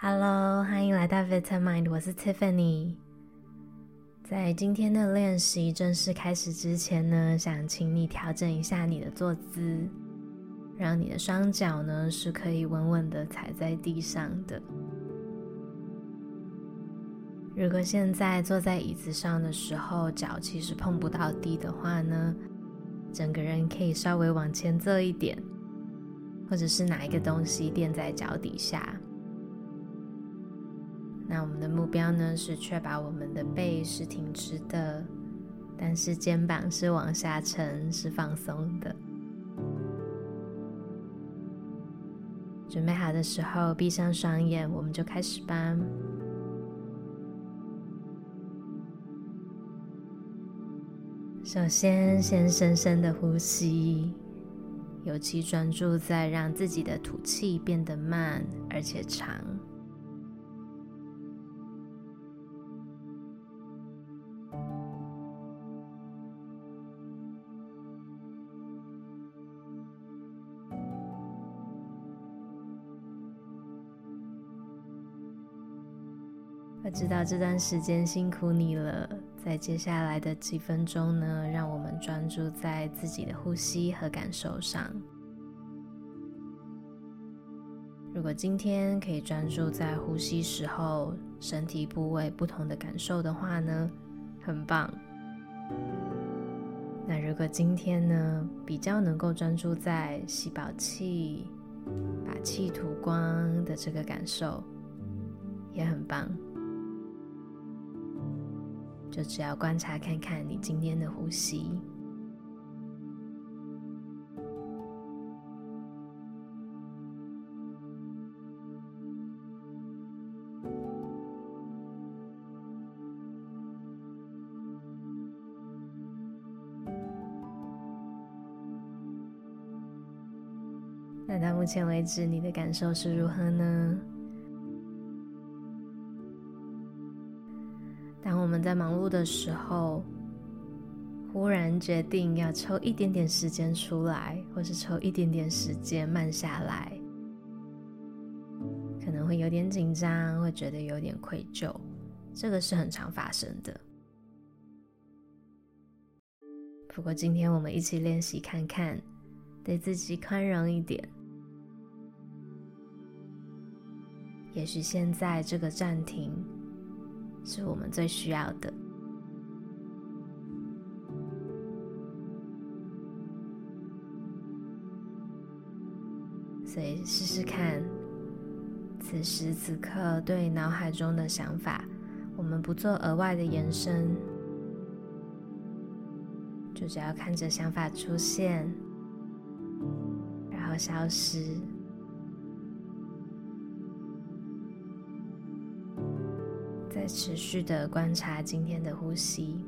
Hello，欢迎来到 Vitamind，我是 Tiffany。在今天的练习正式开始之前呢，想请你调整一下你的坐姿，让你的双脚呢是可以稳稳的踩在地上的。如果现在坐在椅子上的时候，脚其实碰不到地的话呢，整个人可以稍微往前坐一点，或者是拿一个东西垫在脚底下。那我们的目标呢，是确保我们的背是挺直的，但是肩膀是往下沉，是放松的。准备好的时候，闭上双眼，我们就开始吧。首先，先深深的呼吸，尤其专注在让自己的吐气变得慢而且长。我知道这段时间辛苦你了。在接下来的几分钟呢，让我们专注在自己的呼吸和感受上。如果今天可以专注在呼吸时候身体部位不同的感受的话呢，很棒。那如果今天呢，比较能够专注在吸饱气、把气吐光的这个感受，也很棒。就只要观察看看你今天的呼吸，那到目前为止，你的感受是如何呢？们在忙碌的时候，忽然决定要抽一点点时间出来，或是抽一点点时间慢下来，可能会有点紧张，会觉得有点愧疚，这个是很常发生的。不过今天我们一起练习看看，对自己宽容一点。也许现在这个暂停。是我们最需要的，所以试试看，此时此刻对脑海中的想法，我们不做额外的延伸，就只要看着想法出现，然后消失。在持续的观察今天的呼吸。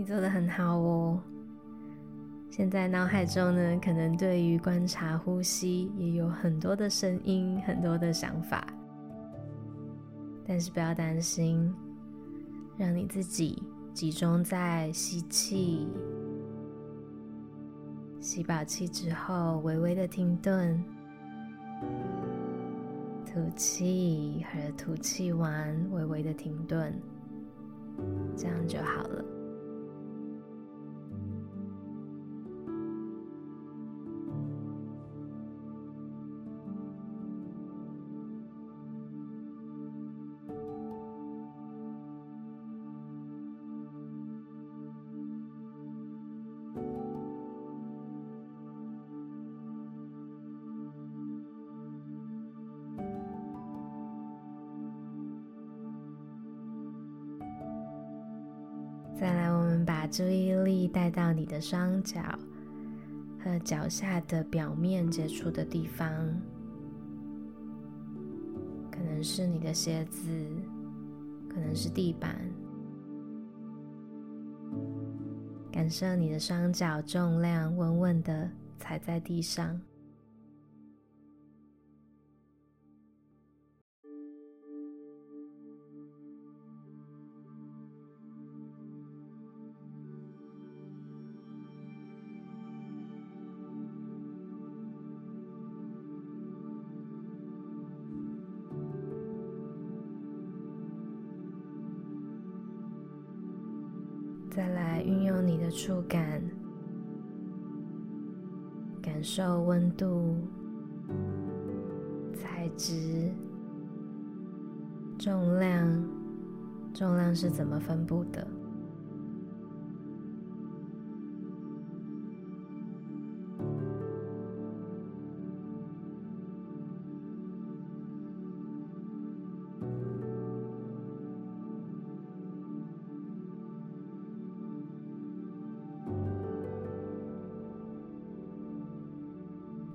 你做得很好哦。现在脑海中呢，可能对于观察呼吸也有很多的声音，很多的想法。但是不要担心，让你自己集中在吸气，吸饱气之后，微微的停顿，吐气和吐气完，微微的停顿，这样就好了。再来，我们把注意力带到你的双脚和脚下的表面接触的地方，可能是你的鞋子，可能是地板，感受你的双脚重量稳稳的踩在地上。再来运用你的触感，感受温度、材质、重量，重量是怎么分布的？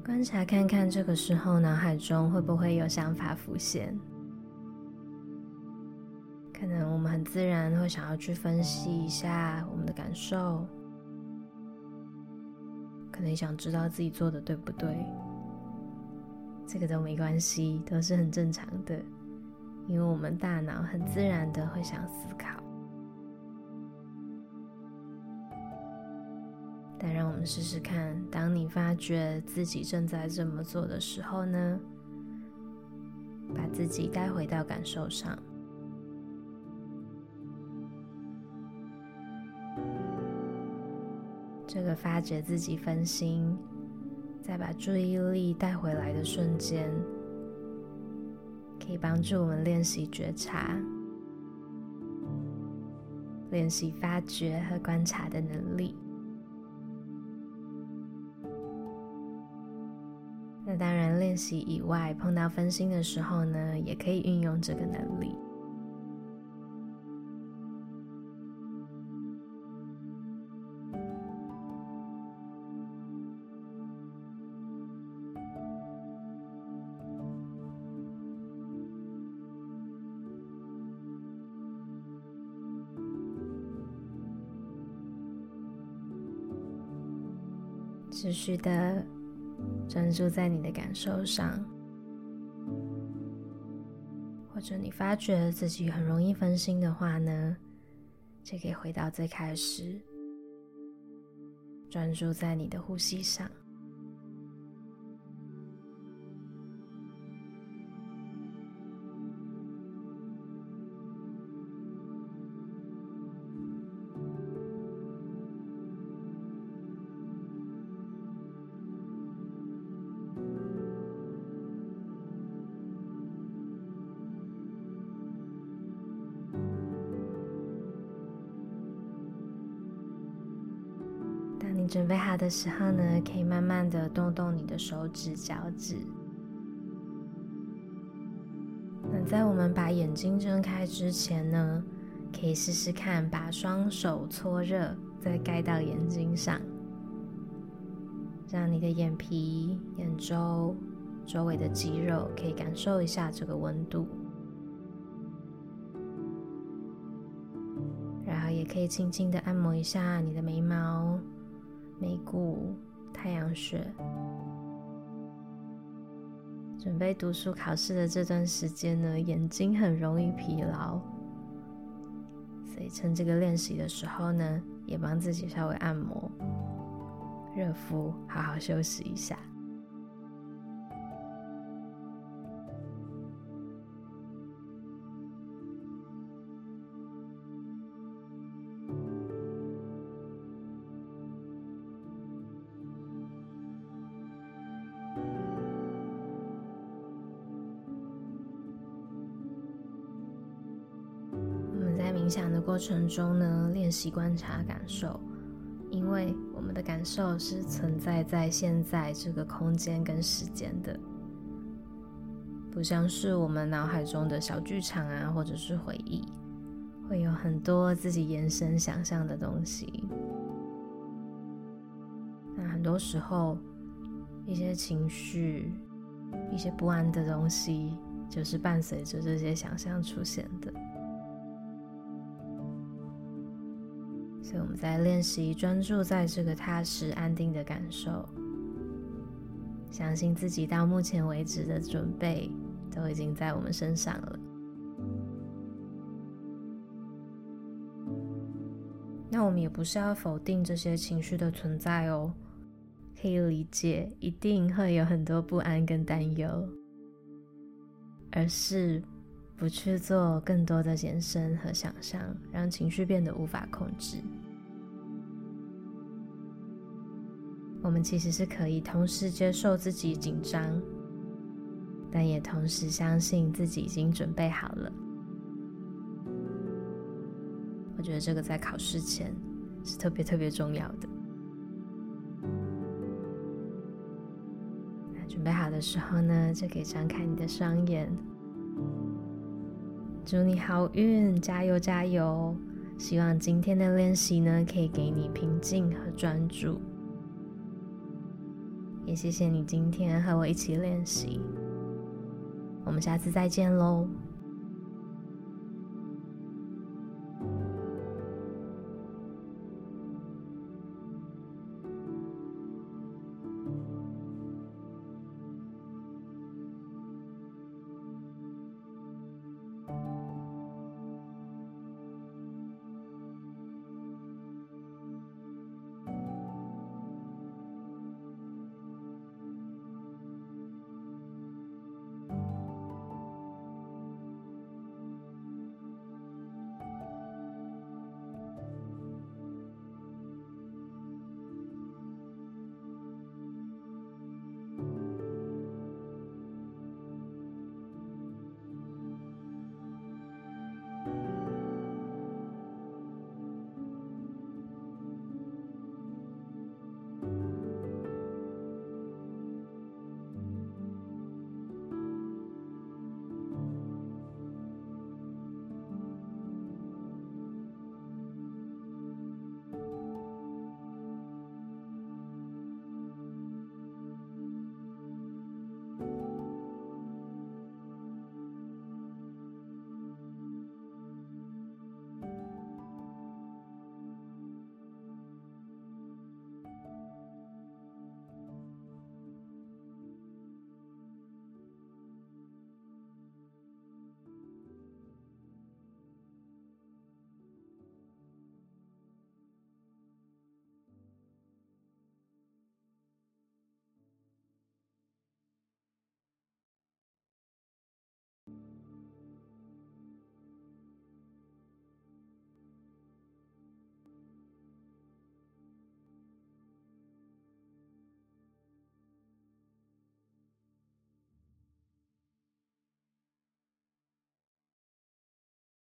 观察看看，这个时候脑海中会不会有想法浮现？可能我们很自然会想要去分析一下我们的感受，可能想知道自己做的对不对。这个都没关系，都是很正常的，因为我们大脑很自然的会想思考。但让我们试试看，当你发觉自己正在这么做的时候呢，把自己带回到感受上。这个发觉自己分心，再把注意力带回来的瞬间，可以帮助我们练习觉察，练习发觉和观察的能力。当然，练习以外，碰到分心的时候呢，也可以运用这个能力。持续的。专注在你的感受上，或者你发觉自己很容易分心的话呢，就可以回到最开始，专注在你的呼吸上。准备好的时候呢，可以慢慢的动动你的手指、脚趾。那在我们把眼睛睁开之前呢，可以试试看把双手搓热，再盖到眼睛上，让你的眼皮、眼周周围的肌肉可以感受一下这个温度。然后也可以轻轻的按摩一下你的眉毛。眉骨、太阳穴，准备读书考试的这段时间呢，眼睛很容易疲劳，所以趁这个练习的时候呢，也帮自己稍微按摩、热敷，好好休息一下。冥想的过程中呢，练习观察感受，因为我们的感受是存在在现在这个空间跟时间的，不像是我们脑海中的小剧场啊，或者是回忆，会有很多自己延伸想象的东西。那很多时候，一些情绪、一些不安的东西，就是伴随着这些想象出现的。所以我们在练习专注在这个踏实安定的感受，相信自己到目前为止的准备都已经在我们身上了。那我们也不是要否定这些情绪的存在哦，可以理解，一定会有很多不安跟担忧，而是不去做更多的延伸和想象，让情绪变得无法控制。我们其实是可以同时接受自己紧张，但也同时相信自己已经准备好了。我觉得这个在考试前是特别特别重要的。那准备好的时候呢，就可以张开你的双眼。祝你好运，加油加油！希望今天的练习呢，可以给你平静和专注。也谢谢你今天和我一起练习，我们下次再见喽。